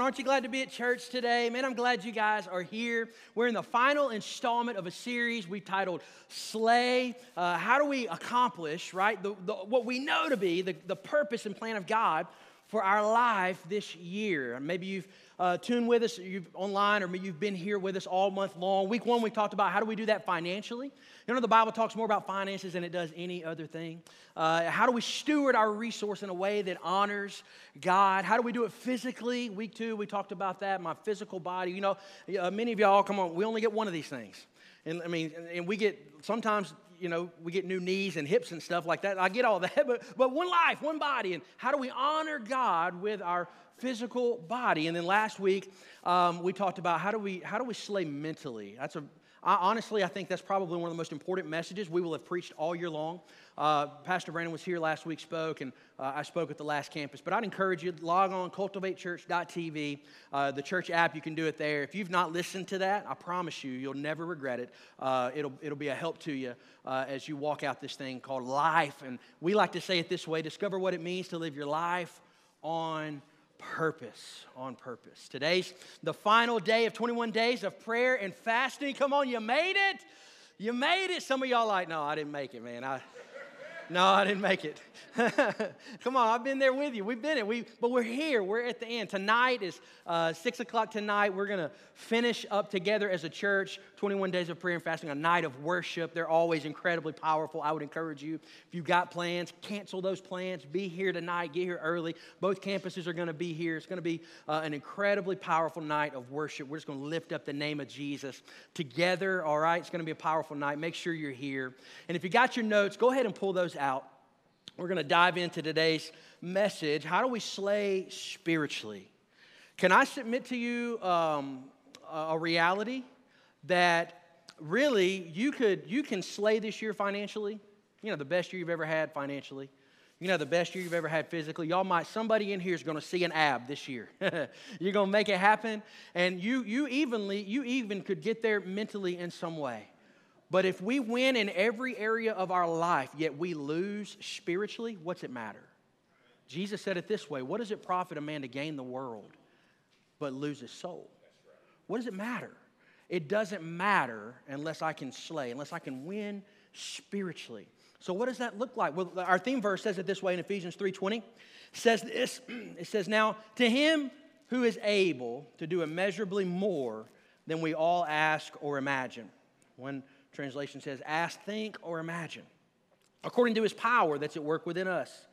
Aren't you glad to be at church today? Man, I'm glad you guys are here. We're in the final installment of a series we titled Slay. Uh, how do we accomplish, right, the, the, what we know to be the, the purpose and plan of God for our life this year? Maybe you've uh, tuned with us you've online or maybe you've been here with us all month long. Week one, we talked about how do we do that financially. You know, the Bible talks more about finances than it does any other thing. Uh, how do we steward our resource in a way that honors God? How do we do it physically? Week two, we talked about that, my physical body. You know, uh, many of y'all, come on, we only get one of these things. And I mean, and we get sometimes, you know, we get new knees and hips and stuff like that. I get all that, but, but one life, one body. And how do we honor God with our physical body? And then last week, um, we talked about how do we how do we slay mentally? That's a I, honestly, I think that's probably one of the most important messages we will have preached all year long. Uh, Pastor Brandon was here last week, spoke, and uh, I spoke at the last campus. But I'd encourage you to log on cultivatechurch.tv, uh, the church app. You can do it there. If you've not listened to that, I promise you, you'll never regret it. Uh, it'll it'll be a help to you uh, as you walk out this thing called life. And we like to say it this way: discover what it means to live your life on purpose, on purpose. Today's the final day of 21 days of prayer and fasting. Come on, you made it. You made it. Some of y'all like, no, I didn't make it, man. I, no, I didn't make it. Come on, I've been there with you. We've been it. We, but we're here. We're at the end. Tonight is uh, 6 o'clock tonight. We're to finish up together as a church 21 days of prayer and fasting, a night of worship. They're always incredibly powerful. I would encourage you, if you've got plans, cancel those plans. Be here tonight. Get here early. Both campuses are going to be here. It's going to be uh, an incredibly powerful night of worship. We're just going to lift up the name of Jesus together, all right? It's going to be a powerful night. Make sure you're here. And if you got your notes, go ahead and pull those out. We're going to dive into today's message. How do we slay spiritually? Can I submit to you um, a reality that really you could you can slay this year financially? You know, the best year you've ever had financially. You know, the best year you've ever had physically. Y'all might, somebody in here is going to see an ab this year. You're going to make it happen. And you, you evenly, you even could get there mentally in some way. But if we win in every area of our life, yet we lose spiritually, what's it matter? Jesus said it this way What does it profit a man to gain the world but lose his soul? What does it matter? It doesn't matter unless I can slay, unless I can win spiritually. So what does that look like? Well, our theme verse says it this way in Ephesians 3:20. Says this, it says, Now to him who is able to do immeasurably more than we all ask or imagine. One translation says, ask, think, or imagine. According to his power that's at work within us.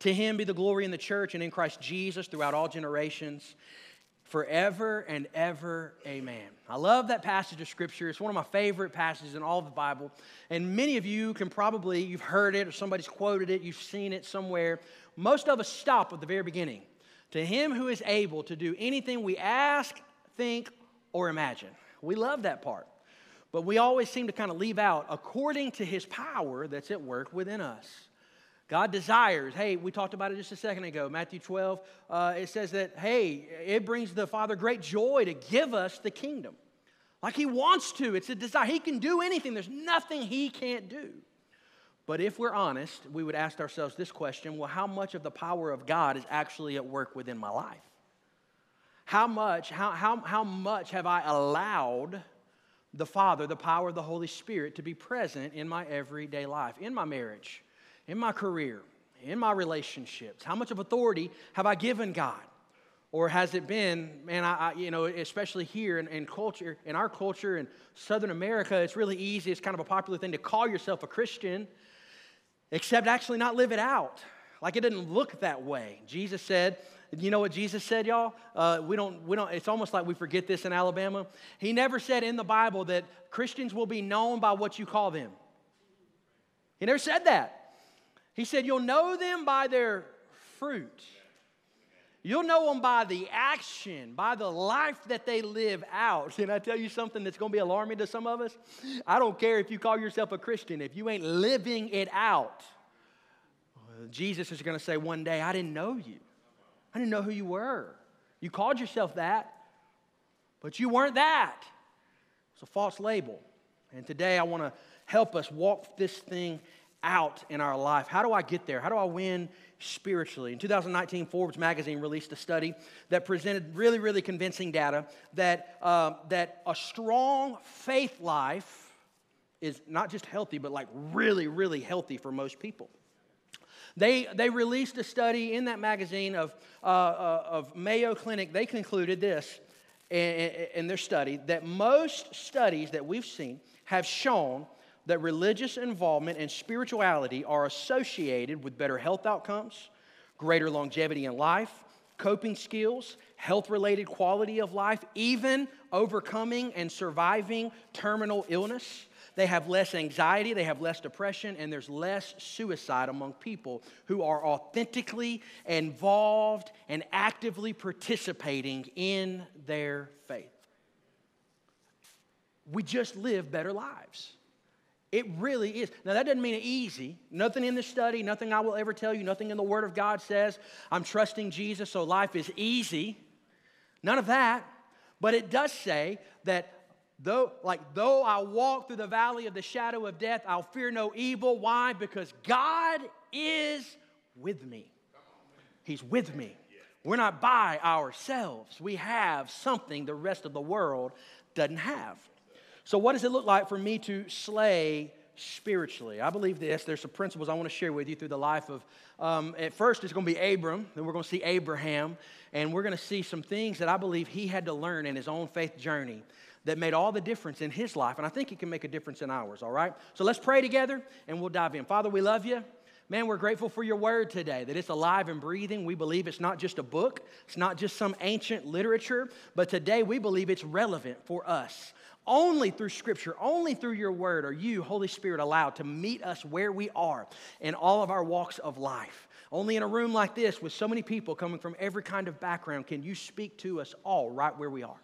To him be the glory in the church and in Christ Jesus throughout all generations, forever and ever. Amen. I love that passage of scripture. It's one of my favorite passages in all of the Bible. And many of you can probably, you've heard it or somebody's quoted it, you've seen it somewhere. Most of us stop at the very beginning. To him who is able to do anything we ask, think, or imagine. We love that part. But we always seem to kind of leave out according to his power that's at work within us. God desires, hey, we talked about it just a second ago, Matthew 12, uh, it says that, hey, it brings the Father great joy to give us the kingdom. Like he wants to, it's a desire. He can do anything, there's nothing he can't do. But if we're honest, we would ask ourselves this question well, how much of the power of God is actually at work within my life? How much, how, how, how much have I allowed the Father, the power of the Holy Spirit to be present in my everyday life, in my marriage, in my career, in my relationships? How much of authority have I given God? Or has it been, man, I, I you know, especially here in, in, culture, in our culture in Southern America, it's really easy. It's kind of a popular thing to call yourself a Christian, except actually not live it out. Like it didn't look that way. Jesus said, you know what Jesus said, y'all? Uh, we don't, we don't, it's almost like we forget this in Alabama. He never said in the Bible that Christians will be known by what you call them. He never said that. He said, You'll know them by their fruit. You'll know them by the action, by the life that they live out. Can I tell you something that's going to be alarming to some of us? I don't care if you call yourself a Christian, if you ain't living it out, Jesus is going to say one day, I didn't know you. I didn't know who you were. You called yourself that, but you weren't that. It's a false label. And today I want to help us walk this thing out in our life. How do I get there? How do I win spiritually? In 2019, Forbes magazine released a study that presented really, really convincing data that, uh, that a strong faith life is not just healthy, but like really, really healthy for most people. They, they released a study in that magazine of, uh, uh, of Mayo Clinic. They concluded this in, in their study that most studies that we've seen have shown that religious involvement and spirituality are associated with better health outcomes, greater longevity in life, coping skills, health related quality of life, even overcoming and surviving terminal illness. They have less anxiety, they have less depression, and there's less suicide among people who are authentically involved and actively participating in their faith. We just live better lives. It really is. Now, that doesn't mean easy. Nothing in the study, nothing I will ever tell you, nothing in the Word of God says I'm trusting Jesus, so life is easy. None of that. But it does say that Though, like, though I walk through the valley of the shadow of death, I'll fear no evil. Why? Because God is with me. He's with me. We're not by ourselves. We have something the rest of the world doesn't have. So, what does it look like for me to slay spiritually? I believe this. There's some principles I want to share with you through the life of, um, at first, it's going to be Abram, then we're going to see Abraham, and we're going to see some things that I believe he had to learn in his own faith journey that made all the difference in his life, and I think it can make a difference in ours, all right? So let's pray together and we'll dive in. Father, we love you. Man, we're grateful for your word today, that it's alive and breathing. We believe it's not just a book, it's not just some ancient literature, but today we believe it's relevant for us. Only through Scripture, only through your word are you, Holy Spirit, allowed to meet us where we are in all of our walks of life. Only in a room like this, with so many people coming from every kind of background, can you speak to us all right where we are.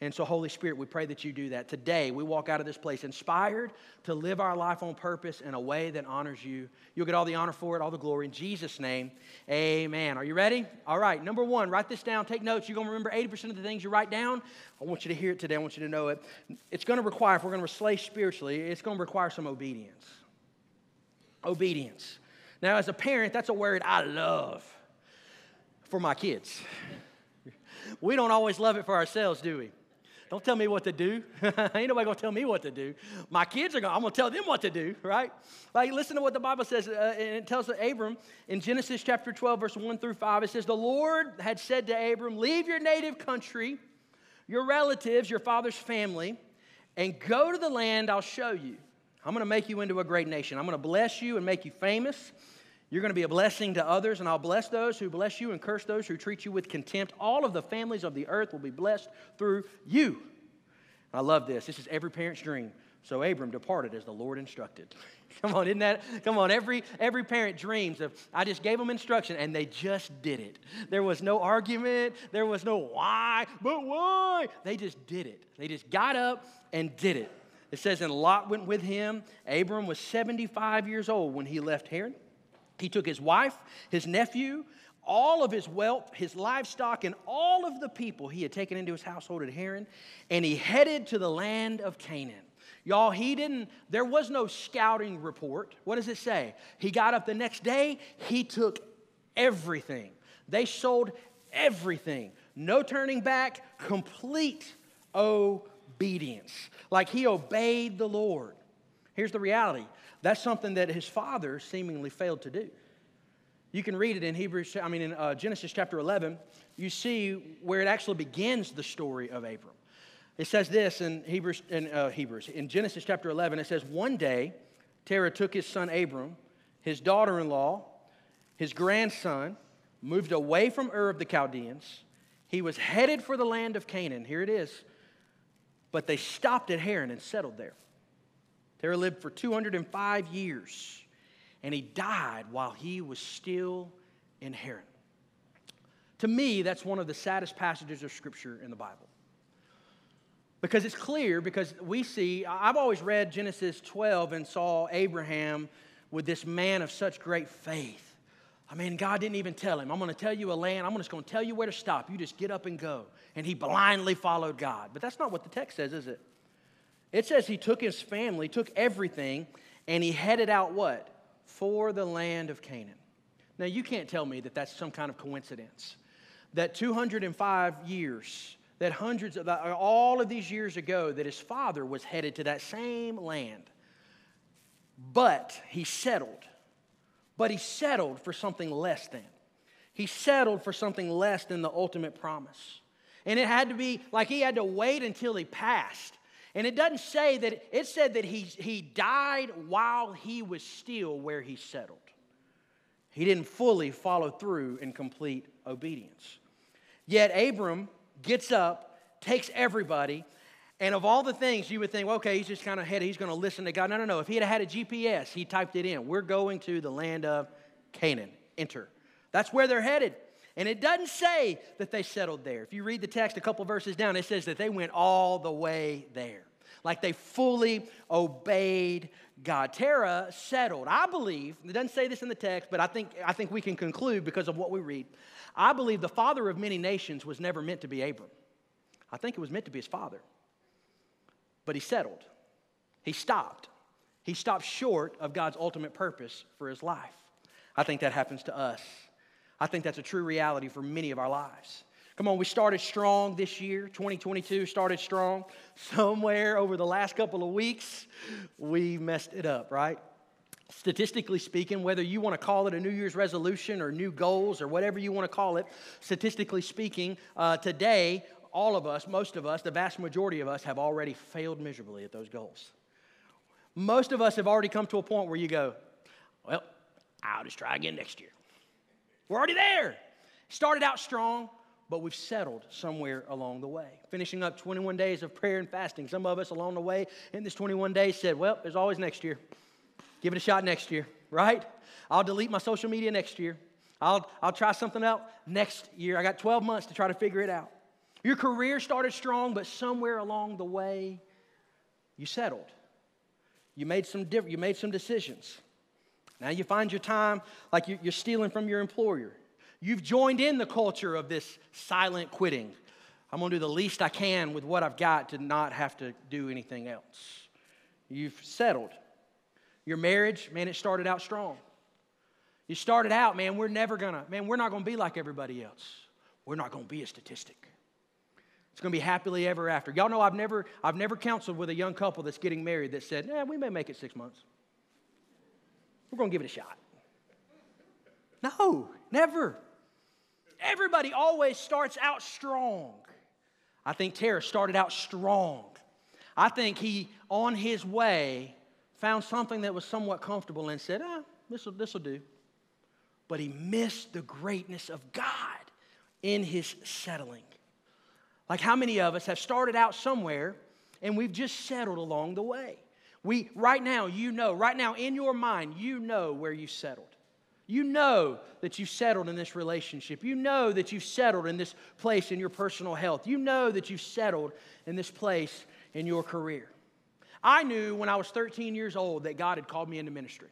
And so, Holy Spirit, we pray that you do that. Today, we walk out of this place inspired to live our life on purpose in a way that honors you. You'll get all the honor for it, all the glory. In Jesus' name, amen. Are you ready? All right, number one, write this down. Take notes. You're going to remember 80% of the things you write down. I want you to hear it today. I want you to know it. It's going to require, if we're going to slay spiritually, it's going to require some obedience. Obedience. Now, as a parent, that's a word I love for my kids. We don't always love it for ourselves, do we? Don't tell me what to do. Ain't nobody gonna tell me what to do. My kids are gonna, I'm gonna tell them what to do, right? Like, listen to what the Bible says, uh, and it tells Abram in Genesis chapter 12, verse 1 through 5. It says, The Lord had said to Abram, Leave your native country, your relatives, your father's family, and go to the land I'll show you. I'm gonna make you into a great nation. I'm gonna bless you and make you famous. You're going to be a blessing to others, and I'll bless those who bless you and curse those who treat you with contempt. All of the families of the earth will be blessed through you. I love this. This is every parent's dream. So Abram departed as the Lord instructed. come on, isn't that? Come on, every every parent dreams of I just gave them instruction and they just did it. There was no argument, there was no why, but why? They just did it. They just got up and did it. It says, and Lot went with him. Abram was 75 years old when he left Haran. He took his wife, his nephew, all of his wealth, his livestock, and all of the people he had taken into his household at Haran, and he headed to the land of Canaan. Y'all, he didn't, there was no scouting report. What does it say? He got up the next day, he took everything. They sold everything. No turning back, complete obedience. Like he obeyed the Lord. Here's the reality that's something that his father seemingly failed to do. You can read it in Hebrews, I mean, in uh, Genesis chapter 11. You see where it actually begins the story of Abram. It says this in Hebrews, in uh, Hebrews, in Genesis chapter 11. It says, One day, Terah took his son Abram, his daughter in law, his grandson, moved away from Ur of the Chaldeans. He was headed for the land of Canaan. Here it is. But they stopped at Haran and settled there. Terah lived for 205 years, and he died while he was still in Haran. To me, that's one of the saddest passages of Scripture in the Bible. Because it's clear, because we see, I've always read Genesis 12 and saw Abraham with this man of such great faith. I mean, God didn't even tell him, I'm going to tell you a land, I'm just going to tell you where to stop. You just get up and go. And he blindly followed God. But that's not what the text says, is it? It says he took his family, took everything, and he headed out what? For the land of Canaan. Now, you can't tell me that that's some kind of coincidence. That 205 years, that hundreds of, all of these years ago, that his father was headed to that same land. But he settled. But he settled for something less than. He settled for something less than the ultimate promise. And it had to be like he had to wait until he passed. And it doesn't say that, it said that he, he died while he was still where he settled. He didn't fully follow through in complete obedience. Yet Abram gets up, takes everybody, and of all the things you would think, well, okay, he's just kind of headed, he's going to listen to God. No, no, no. If he had had a GPS, he typed it in. We're going to the land of Canaan. Enter. That's where they're headed. And it doesn't say that they settled there. If you read the text a couple verses down, it says that they went all the way there. Like they fully obeyed God. Terah settled. I believe, it doesn't say this in the text, but I think, I think we can conclude because of what we read. I believe the father of many nations was never meant to be Abram. I think it was meant to be his father. But he settled. He stopped. He stopped short of God's ultimate purpose for his life. I think that happens to us. I think that's a true reality for many of our lives. Come on, we started strong this year. 2022 started strong. Somewhere over the last couple of weeks, we messed it up, right? Statistically speaking, whether you want to call it a New Year's resolution or new goals or whatever you want to call it, statistically speaking, uh, today, all of us, most of us, the vast majority of us have already failed miserably at those goals. Most of us have already come to a point where you go, well, I'll just try again next year. We're already there. Started out strong, but we've settled somewhere along the way. Finishing up 21 days of prayer and fasting. Some of us along the way in this 21 days said, Well, there's always next year. Give it a shot next year, right? I'll delete my social media next year. I'll, I'll try something else next year. I got 12 months to try to figure it out. Your career started strong, but somewhere along the way, you settled. You made some, diff- you made some decisions. Now you find your time like you're stealing from your employer. You've joined in the culture of this silent quitting. I'm going to do the least I can with what I've got to not have to do anything else. You've settled. Your marriage, man, it started out strong. You started out, man, we're never gonna, man, we're not gonna be like everybody else. We're not gonna be a statistic. It's gonna be happily ever after. Y'all know I've never, I've never counseled with a young couple that's getting married that said, yeah, we may make it six months. We're going to give it a shot. No, never. Everybody always starts out strong. I think Terah started out strong. I think he, on his way, found something that was somewhat comfortable and said, ah, this will do. But he missed the greatness of God in his settling. Like how many of us have started out somewhere and we've just settled along the way? We, right now, you know, right now in your mind, you know where you settled. You know that you settled in this relationship. You know that you settled in this place in your personal health. You know that you settled in this place in your career. I knew when I was 13 years old that God had called me into ministry.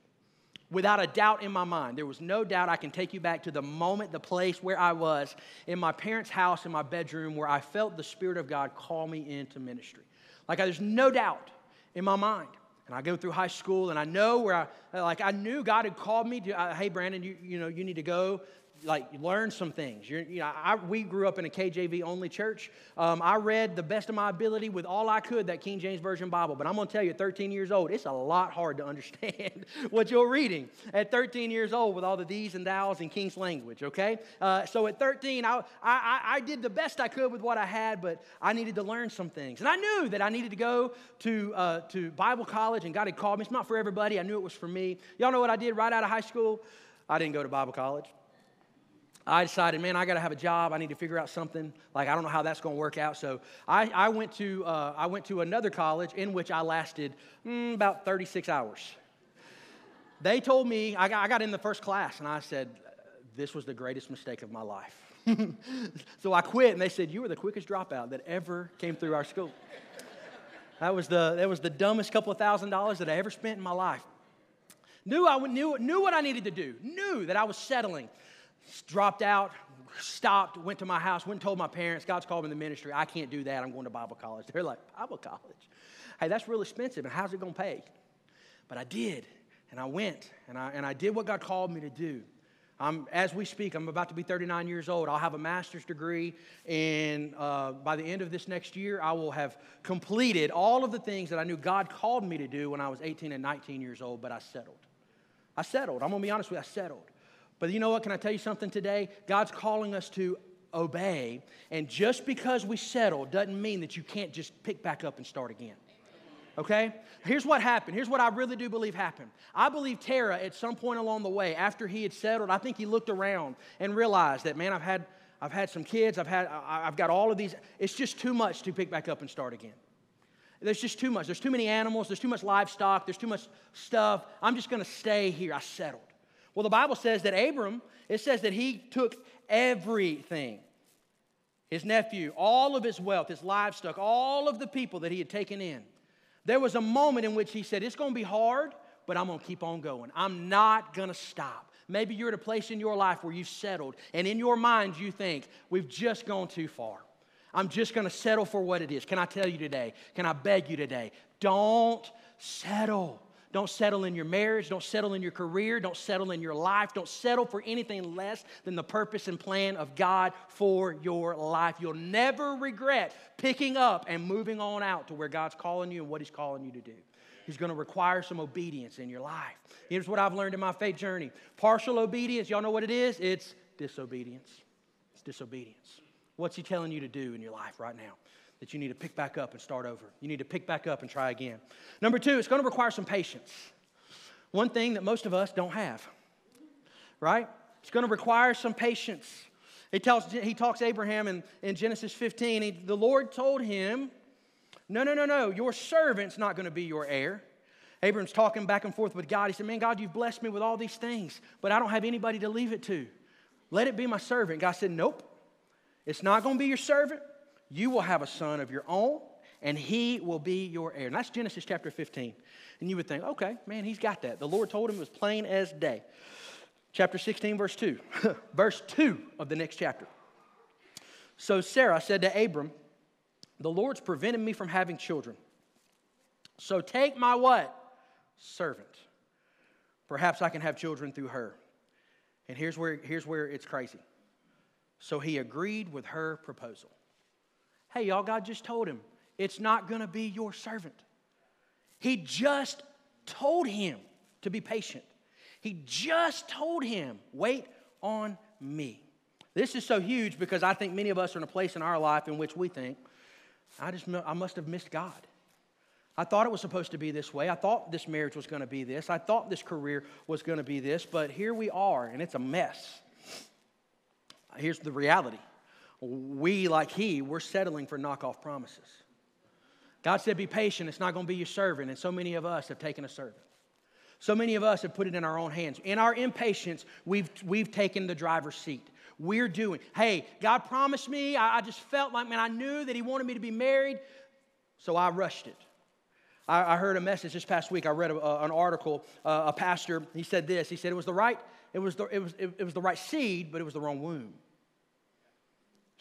Without a doubt in my mind. There was no doubt I can take you back to the moment, the place where I was in my parents' house, in my bedroom, where I felt the Spirit of God call me into ministry. Like, there's no doubt in my mind. And I go through high school and I know where I, like, I knew God had called me to, uh, hey, Brandon, you, you know, you need to go like learn some things. You're, you know, I, we grew up in a KJV only church. Um, I read the best of my ability with all I could that King James Version Bible. But I'm going to tell you, at 13 years old, it's a lot hard to understand what you're reading at 13 years old with all the these and thous in King's language. Okay, uh, so at 13, I, I, I did the best I could with what I had, but I needed to learn some things, and I knew that I needed to go to uh, to Bible college, and God had called me. It's not for everybody. I knew it was for me. Y'all know what I did right out of high school? I didn't go to Bible college. I decided, man, I got to have a job. I need to figure out something. Like, I don't know how that's going to work out. So I, I, went to, uh, I went to another college in which I lasted mm, about 36 hours. They told me, I got, I got in the first class, and I said, this was the greatest mistake of my life. so I quit, and they said, You were the quickest dropout that ever came through our school. That was the, that was the dumbest couple of thousand dollars that I ever spent in my life. Knew, I knew, knew what I needed to do, knew that I was settling. Dropped out, stopped, went to my house, went and told my parents, God's called me to the ministry. I can't do that. I'm going to Bible college. They're like, Bible college? Hey, that's real expensive, and how's it going to pay? But I did, and I went, and I, and I did what God called me to do. I'm, as we speak, I'm about to be 39 years old. I'll have a master's degree, and uh, by the end of this next year, I will have completed all of the things that I knew God called me to do when I was 18 and 19 years old, but I settled. I settled. I'm going to be honest with you, I settled. But you know what? Can I tell you something today? God's calling us to obey, and just because we settle doesn't mean that you can't just pick back up and start again okay? Here's what happened. Here's what I really do believe happened. I believe Terah, at some point along the way, after he had settled, I think he looked around and realized that, man, I've had, I've had some kids, I've, had, I've got all of these. It's just too much to pick back up and start again. There's just too much. There's too many animals, there's too much livestock, there's too much stuff. I'm just going to stay here. I settled. Well, the Bible says that Abram, it says that he took everything his nephew, all of his wealth, his livestock, all of the people that he had taken in. There was a moment in which he said, It's going to be hard, but I'm going to keep on going. I'm not going to stop. Maybe you're at a place in your life where you've settled, and in your mind, you think, We've just gone too far. I'm just going to settle for what it is. Can I tell you today? Can I beg you today? Don't settle. Don't settle in your marriage. Don't settle in your career. Don't settle in your life. Don't settle for anything less than the purpose and plan of God for your life. You'll never regret picking up and moving on out to where God's calling you and what He's calling you to do. He's going to require some obedience in your life. Here's what I've learned in my faith journey partial obedience, y'all know what it is? It's disobedience. It's disobedience. What's He telling you to do in your life right now? That you need to pick back up and start over. You need to pick back up and try again. Number two, it's going to require some patience. One thing that most of us don't have, right? It's going to require some patience. He, tells, he talks Abraham in, in Genesis 15. He, the Lord told him, No, no, no, no, your servant's not going to be your heir. Abraham's talking back and forth with God. He said, Man, God, you've blessed me with all these things, but I don't have anybody to leave it to. Let it be my servant. God said, Nope, it's not going to be your servant. You will have a son of your own, and he will be your heir. And that's Genesis chapter 15. And you would think, okay, man, he's got that. The Lord told him it was plain as day. Chapter 16, verse 2. verse 2 of the next chapter. So Sarah said to Abram, The Lord's prevented me from having children. So take my what? Servant. Perhaps I can have children through her. And here's where, here's where it's crazy. So he agreed with her proposal. Hey, y'all, God just told him, it's not going to be your servant. He just told him to be patient. He just told him, wait on me. This is so huge because I think many of us are in a place in our life in which we think, I just I must have missed God. I thought it was supposed to be this way. I thought this marriage was going to be this. I thought this career was going to be this, but here we are and it's a mess. Here's the reality we, like he, we're settling for knockoff promises. God said, Be patient, it's not going to be your servant. And so many of us have taken a servant. So many of us have put it in our own hands. In our impatience, we've, we've taken the driver's seat. We're doing, hey, God promised me. I, I just felt like, man, I knew that He wanted me to be married, so I rushed it. I, I heard a message this past week. I read a, a, an article. Uh, a pastor, he said this. He said it was the right, it was the, it was, it, it was the right seed, but it was the wrong womb.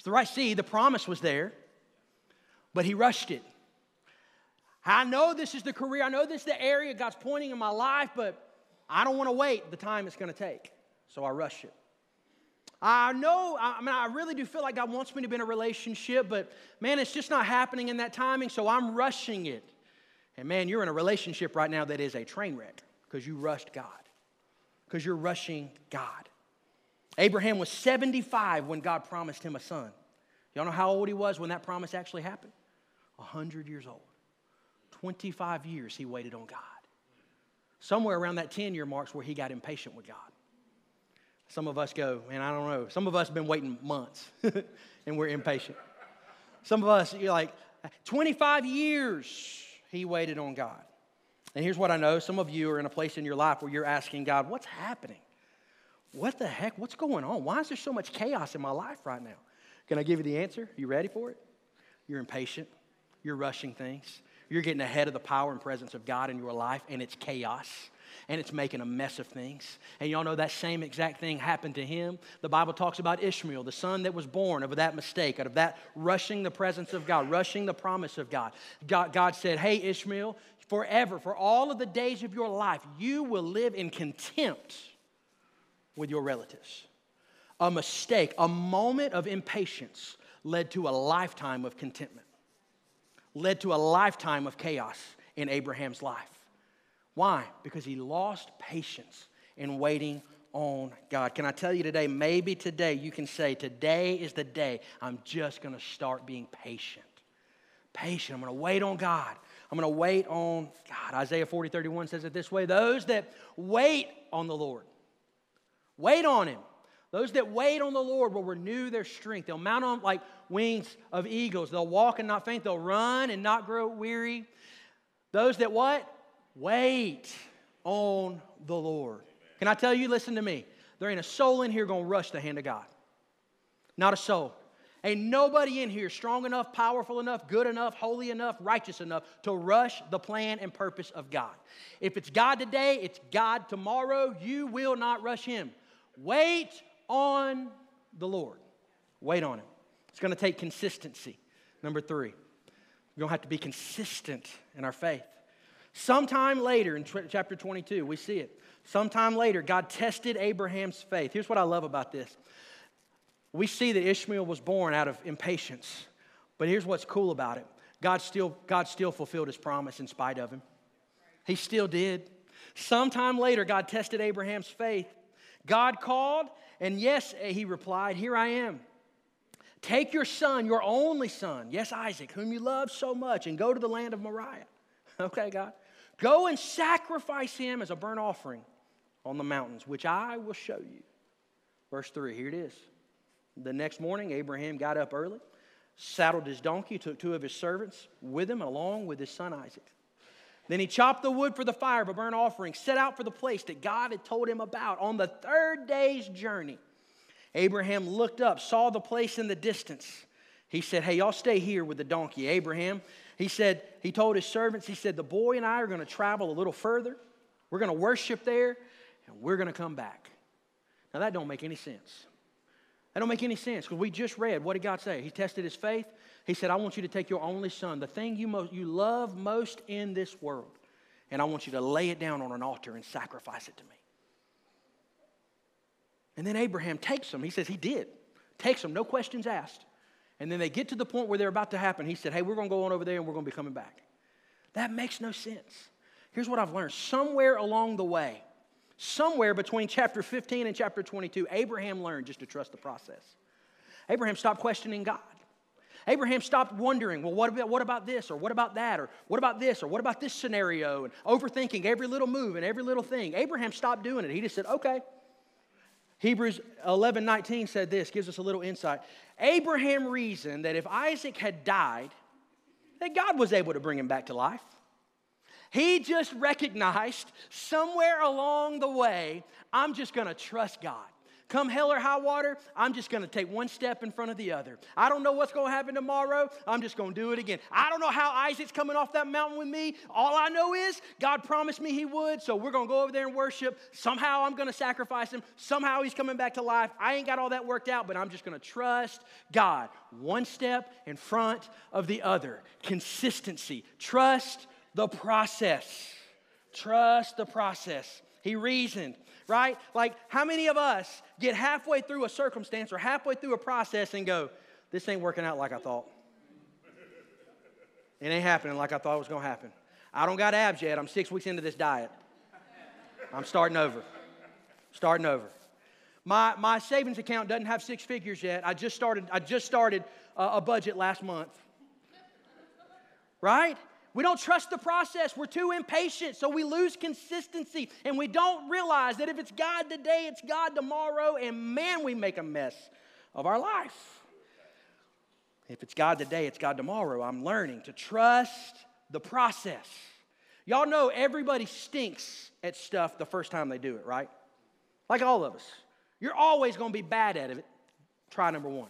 It's the right the promise was there, but he rushed it. I know this is the career, I know this is the area God's pointing in my life, but I don't want to wait the time it's going to take. So I rush it. I know, I mean, I really do feel like God wants me to be in a relationship, but man, it's just not happening in that timing, so I'm rushing it. And man, you're in a relationship right now that is a train wreck because you rushed God, because you're rushing God. Abraham was 75 when God promised him a son. Y'all know how old he was when that promise actually happened? 100 years old. 25 years he waited on God. Somewhere around that 10 year marks where he got impatient with God. Some of us go, man, I don't know. Some of us have been waiting months and we're impatient. Some of us, you're like, 25 years he waited on God. And here's what I know some of you are in a place in your life where you're asking God, what's happening? What the heck? What's going on? Why is there so much chaos in my life right now? Can I give you the answer? You ready for it? You're impatient. You're rushing things. You're getting ahead of the power and presence of God in your life, and it's chaos and it's making a mess of things. And y'all know that same exact thing happened to him. The Bible talks about Ishmael, the son that was born of that mistake, out of that rushing the presence of God, rushing the promise of God. God, God said, Hey, Ishmael, forever, for all of the days of your life, you will live in contempt with your relatives. A mistake, a moment of impatience led to a lifetime of contentment, led to a lifetime of chaos in Abraham's life. Why? Because he lost patience in waiting on God. Can I tell you today, maybe today you can say, Today is the day I'm just going to start being patient. Patient. I'm going to wait on God. I'm going to wait on God. Isaiah 40, 31 says it this way Those that wait on the Lord, wait on Him. Those that wait on the Lord will renew their strength. They'll mount on like wings of eagles. They'll walk and not faint. They'll run and not grow weary. Those that what? Wait on the Lord. Can I tell you, listen to me. There ain't a soul in here to rush the hand of God. Not a soul. Ain't nobody in here strong enough, powerful enough, good enough, holy enough, righteous enough to rush the plan and purpose of God. If it's God today, it's God tomorrow. You will not rush Him. Wait on the Lord. Wait on Him. It's going to take consistency. Number three, we're going to have to be consistent in our faith. Sometime later in chapter 22, we see it. Sometime later, God tested Abraham's faith. Here's what I love about this we see that Ishmael was born out of impatience, but here's what's cool about it God still, God still fulfilled his promise in spite of him. He still did. Sometime later, God tested Abraham's faith. God called, and yes, eh, he replied, Here I am. Take your son, your only son, yes, Isaac, whom you love so much, and go to the land of Moriah. Okay, God. Go and sacrifice him as a burnt offering on the mountains, which I will show you. Verse 3, here it is. The next morning, Abraham got up early, saddled his donkey, took two of his servants with him, along with his son Isaac. Then he chopped the wood for the fire of a burnt offering, set out for the place that God had told him about. On the third day's journey, Abraham looked up, saw the place in the distance. He said, Hey, y'all stay here with the donkey. Abraham he said, he told his servants, he said, the boy and I are going to travel a little further. We're going to worship there, and we're going to come back. Now, that don't make any sense. That don't make any sense because we just read, what did God say? He tested his faith. He said, I want you to take your only son, the thing you, most, you love most in this world, and I want you to lay it down on an altar and sacrifice it to me. And then Abraham takes him. He says he did. Takes him, no questions asked. And then they get to the point where they're about to happen. He said, Hey, we're going to go on over there and we're going to be coming back. That makes no sense. Here's what I've learned somewhere along the way, somewhere between chapter 15 and chapter 22, Abraham learned just to trust the process. Abraham stopped questioning God. Abraham stopped wondering, well, what about, what about this, or what about that, or what about this, or what about this scenario, and overthinking every little move and every little thing. Abraham stopped doing it. He just said, okay, Hebrews 11 19 said this, gives us a little insight. Abraham reasoned that if Isaac had died, that God was able to bring him back to life. He just recognized somewhere along the way, I'm just gonna trust God. Come hell or high water, I'm just gonna take one step in front of the other. I don't know what's gonna happen tomorrow, I'm just gonna do it again. I don't know how Isaac's coming off that mountain with me. All I know is God promised me he would, so we're gonna go over there and worship. Somehow I'm gonna sacrifice him. Somehow he's coming back to life. I ain't got all that worked out, but I'm just gonna trust God. One step in front of the other. Consistency. Trust the process. Trust the process. He reasoned right? Like, how many of us get halfway through a circumstance or halfway through a process and go, this ain't working out like I thought? It ain't happening like I thought it was gonna happen. I don't got abs yet. I'm six weeks into this diet. I'm starting over. Starting over. My, my savings account doesn't have six figures yet. I just started, I just started a, a budget last month. Right? We don't trust the process. We're too impatient, so we lose consistency. And we don't realize that if it's God today, it's God tomorrow, and man, we make a mess of our life. If it's God today, it's God tomorrow. I'm learning to trust the process. Y'all know everybody stinks at stuff the first time they do it, right? Like all of us. You're always going to be bad at it. Try number one.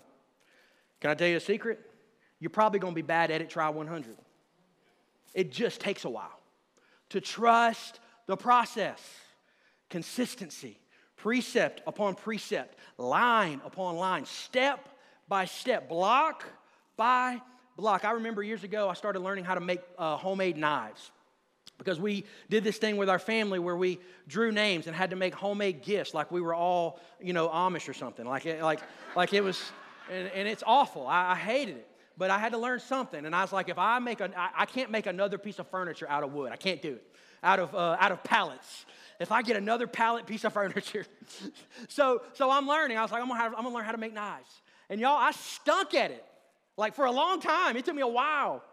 Can I tell you a secret? You're probably going to be bad at it. Try 100. It just takes a while. To trust the process, consistency, precept upon precept, line upon line, step by step, block by block. I remember years ago, I started learning how to make uh, homemade knives because we did this thing with our family where we drew names and had to make homemade gifts like we were all you know amish or something. Like it, like like it was and, and it's awful. I, I, hated it but i had to learn something and i was like if i make a I, I can't make another piece of furniture out of wood. I can't do it. Out of uh, out of pallets. If i get another pallet piece of furniture. So so i'm learning. I was like I'm gonna, have, I'm gonna learn how to make knives. And y'all i stunk at it. Like for a long time. It took me a while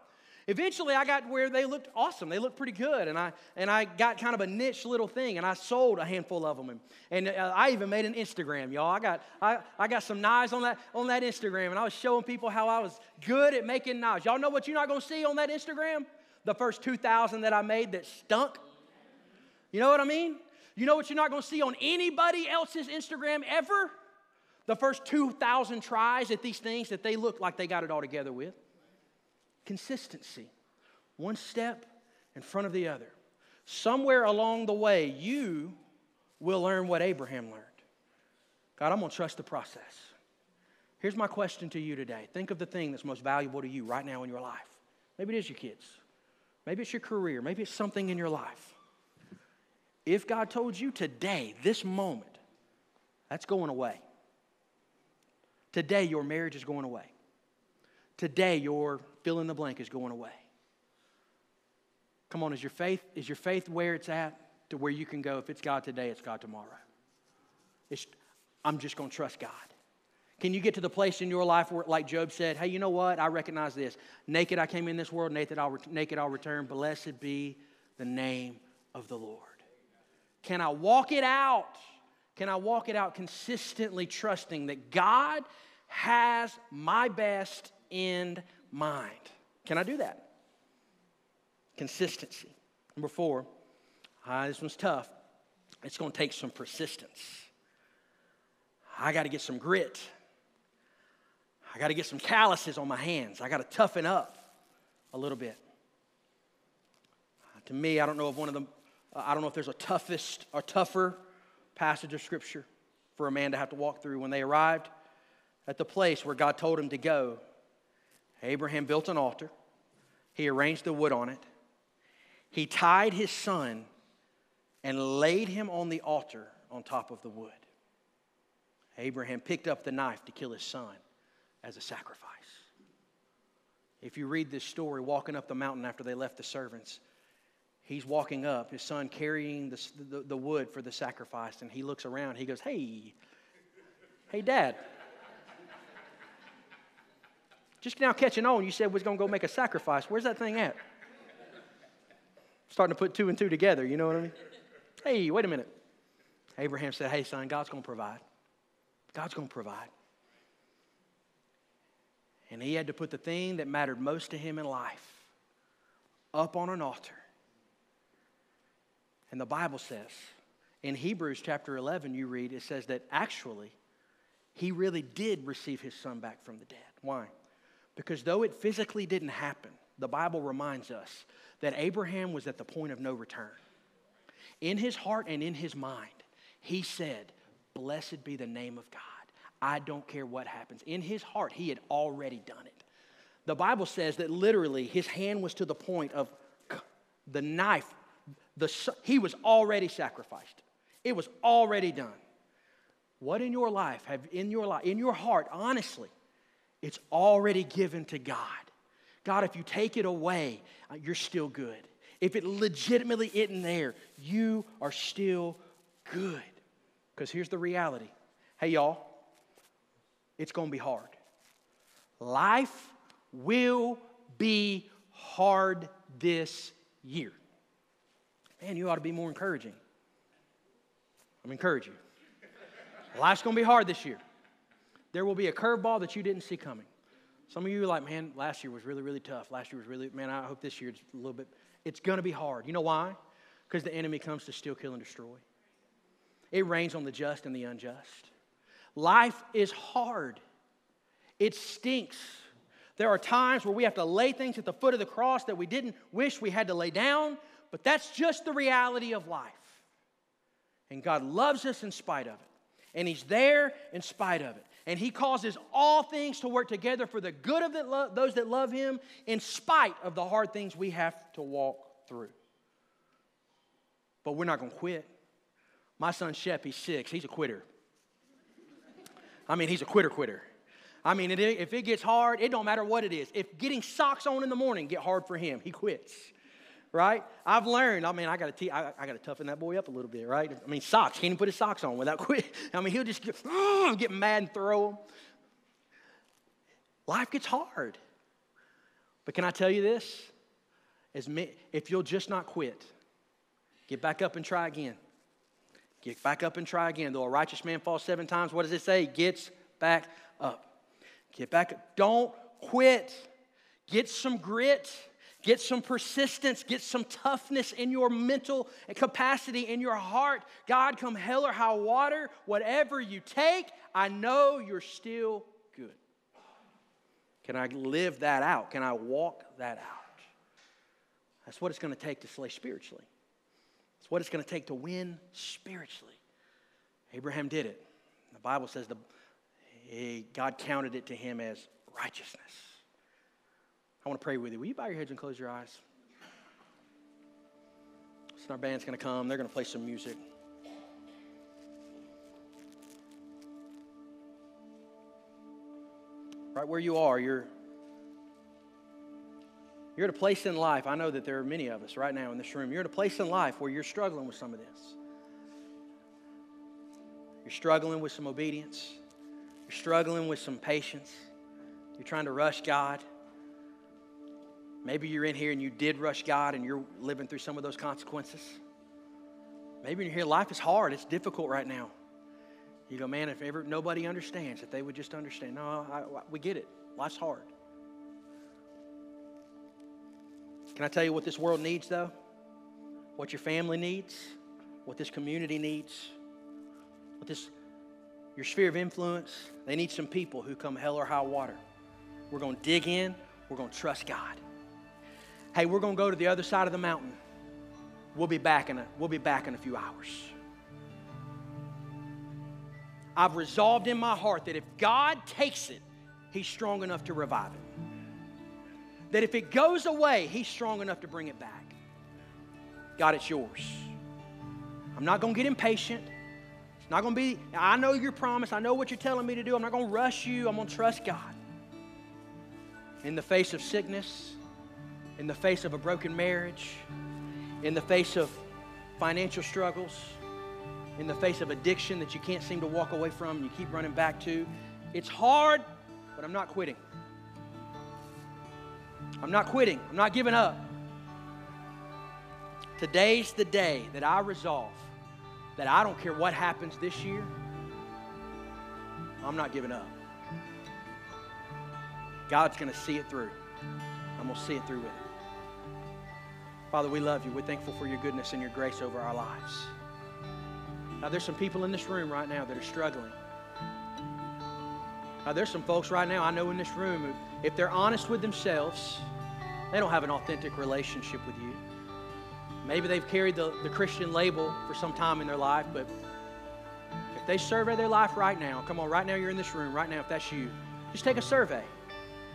Eventually, I got where they looked awesome. They looked pretty good. And I, and I got kind of a niche little thing, and I sold a handful of them. And, and uh, I even made an Instagram, y'all. I got, I, I got some knives on that, on that Instagram, and I was showing people how I was good at making knives. Y'all know what you're not going to see on that Instagram? The first 2,000 that I made that stunk. You know what I mean? You know what you're not going to see on anybody else's Instagram ever? The first 2,000 tries at these things that they look like they got it all together with. Consistency. One step in front of the other. Somewhere along the way, you will learn what Abraham learned. God, I'm going to trust the process. Here's my question to you today. Think of the thing that's most valuable to you right now in your life. Maybe it is your kids. Maybe it's your career. Maybe it's something in your life. If God told you today, this moment, that's going away. Today, your marriage is going away. Today, your fill in the blank is going away. Come on, is your faith, is your faith where it's at to where you can go? If it's God today, it's God tomorrow. It's, I'm just going to trust God. Can you get to the place in your life where, like Job said, hey, you know what? I recognize this. Naked I came in this world, naked I'll, naked I'll return. Blessed be the name of the Lord. Can I walk it out? Can I walk it out consistently trusting that God has my best in mind. Can I do that? Consistency. Number four, ah, this one's tough. It's going to take some persistence. I got to get some grit. I got to get some calluses on my hands. I got to toughen up a little bit. To me, I don't know if one of them, I don't know if there's a toughest or tougher passage of scripture for a man to have to walk through. When they arrived at the place where God told him to go, Abraham built an altar, he arranged the wood on it, he tied his son and laid him on the altar on top of the wood. Abraham picked up the knife to kill his son as a sacrifice. If you read this story, walking up the mountain after they left the servants, he's walking up, his son carrying the, the, the wood for the sacrifice, and he looks around. He goes, Hey, hey, dad. Just now catching on, you said we're going to go make a sacrifice. Where's that thing at? Starting to put two and two together, you know what I mean? Hey, wait a minute. Abraham said, Hey, son, God's going to provide. God's going to provide. And he had to put the thing that mattered most to him in life up on an altar. And the Bible says, in Hebrews chapter 11, you read, it says that actually, he really did receive his son back from the dead. Why? Because though it physically didn't happen, the Bible reminds us that Abraham was at the point of no return. In his heart and in his mind, he said, Blessed be the name of God. I don't care what happens. In his heart, he had already done it. The Bible says that literally his hand was to the point of the knife. The, he was already sacrificed. It was already done. What in your life have in your life, in your heart, honestly, it's already given to God. God, if you take it away, uh, you're still good. If it legitimately isn't there, you are still good. Because here's the reality hey, y'all, it's going to be hard. Life will be hard this year. Man, you ought to be more encouraging. I'm encouraging you. Life's going to be hard this year. There will be a curveball that you didn't see coming. Some of you are like, man, last year was really, really tough. Last year was really, man, I hope this year's a little bit. It's going to be hard. You know why? Because the enemy comes to steal, kill, and destroy. It rains on the just and the unjust. Life is hard, it stinks. There are times where we have to lay things at the foot of the cross that we didn't wish we had to lay down, but that's just the reality of life. And God loves us in spite of it. And He's there in spite of it. And He causes all things to work together for the good of lo- those that love Him, in spite of the hard things we have to walk through. But we're not going to quit. My son Shep, he's six, he's a quitter. I mean, he's a quitter quitter. I mean, if it gets hard, it don't matter what it is. If getting socks on in the morning get hard for him, he quits. Right? I've learned. I mean, I got to I, I got to toughen that boy up a little bit. Right? I mean, socks. Can't even put his socks on without quit. I mean, he'll just get, get mad and throw them. Life gets hard. But can I tell you this? As me, if you'll just not quit, get back up and try again. Get back up and try again. Though a righteous man falls seven times, what does it say? Gets back up. Get back up. Don't quit. Get some grit. Get some persistence. Get some toughness in your mental capacity, in your heart. God, come hell or high water, whatever you take, I know you're still good. Can I live that out? Can I walk that out? That's what it's going to take to slay spiritually. It's what it's going to take to win spiritually. Abraham did it. The Bible says the, he, God counted it to him as righteousness. I want to pray with you. Will you bow your heads and close your eyes? So our band's going to come. They're going to play some music. Right where you are, you're you're at a place in life. I know that there are many of us right now in this room. You're at a place in life where you're struggling with some of this. You're struggling with some obedience. You're struggling with some patience. You're trying to rush God. Maybe you're in here and you did rush God and you're living through some of those consequences. Maybe you're here, life is hard, it's difficult right now. You go, man, if ever nobody understands, if they would just understand. No, I, I, we get it. Life's hard. Can I tell you what this world needs, though? What your family needs? What this community needs? What this your sphere of influence, they need some people who come hell or high water. We're going to dig in, we're going to trust God. Hey, we're going to go to the other side of the mountain. We'll be back in a, we'll be back in a few hours. I've resolved in my heart that if God takes it, He's strong enough to revive it. That if it goes away, He's strong enough to bring it back. God, it's yours. I'm not going to get impatient. It's not going to be, I know your promise. I know what you're telling me to do. I'm not going to rush you. I'm going to trust God. In the face of sickness, in the face of a broken marriage, in the face of financial struggles, in the face of addiction that you can't seem to walk away from and you keep running back to. It's hard, but I'm not quitting. I'm not quitting. I'm not giving up. Today's the day that I resolve that I don't care what happens this year, I'm not giving up. God's going to see it through. I'm going to see it through with Him. Father, we love you. We're thankful for your goodness and your grace over our lives. Now, there's some people in this room right now that are struggling. Now, there's some folks right now I know in this room, if they're honest with themselves, they don't have an authentic relationship with you. Maybe they've carried the, the Christian label for some time in their life, but if they survey their life right now, come on, right now you're in this room, right now, if that's you, just take a survey.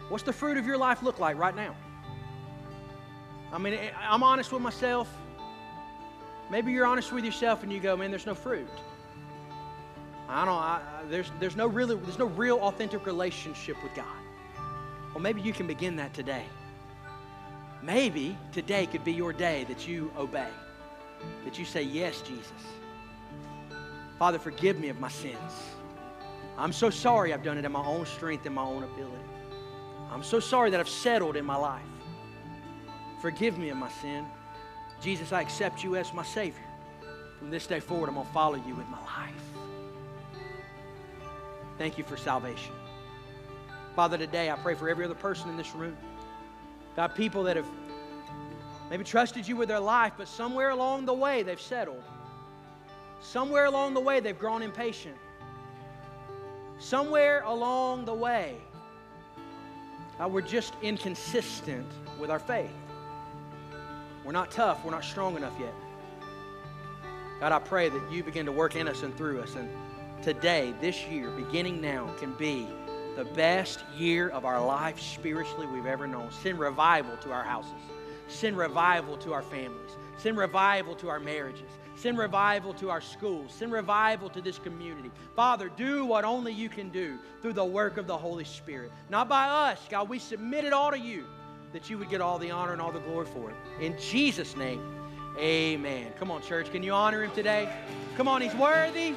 What's the fruit of your life look like right now? I mean, I'm honest with myself. Maybe you're honest with yourself and you go, man, there's no fruit. I don't. I, there's there's no really there's no real authentic relationship with God. Well, maybe you can begin that today. Maybe today could be your day that you obey, that you say, Yes, Jesus. Father, forgive me of my sins. I'm so sorry I've done it in my own strength and my own ability. I'm so sorry that I've settled in my life. Forgive me of my sin. Jesus, I accept you as my Savior. From this day forward, I'm going to follow you with my life. Thank you for salvation. Father, today I pray for every other person in this room. God, people that have maybe trusted you with their life, but somewhere along the way they've settled. Somewhere along the way they've grown impatient. somewhere along the way, uh, we're just inconsistent with our faith. We're not tough, we're not strong enough yet. God, I pray that you begin to work in us and through us. And today, this year, beginning now, can be the best year of our life spiritually we've ever known. Send revival to our houses, send revival to our families, send revival to our marriages. Send revival to our schools. Send revival to this community. Father, do what only you can do through the work of the Holy Spirit. Not by us, God. We submit it all to you that you would get all the honor and all the glory for it. In Jesus' name, amen. Come on, church. Can you honor him today? Come on, he's worthy.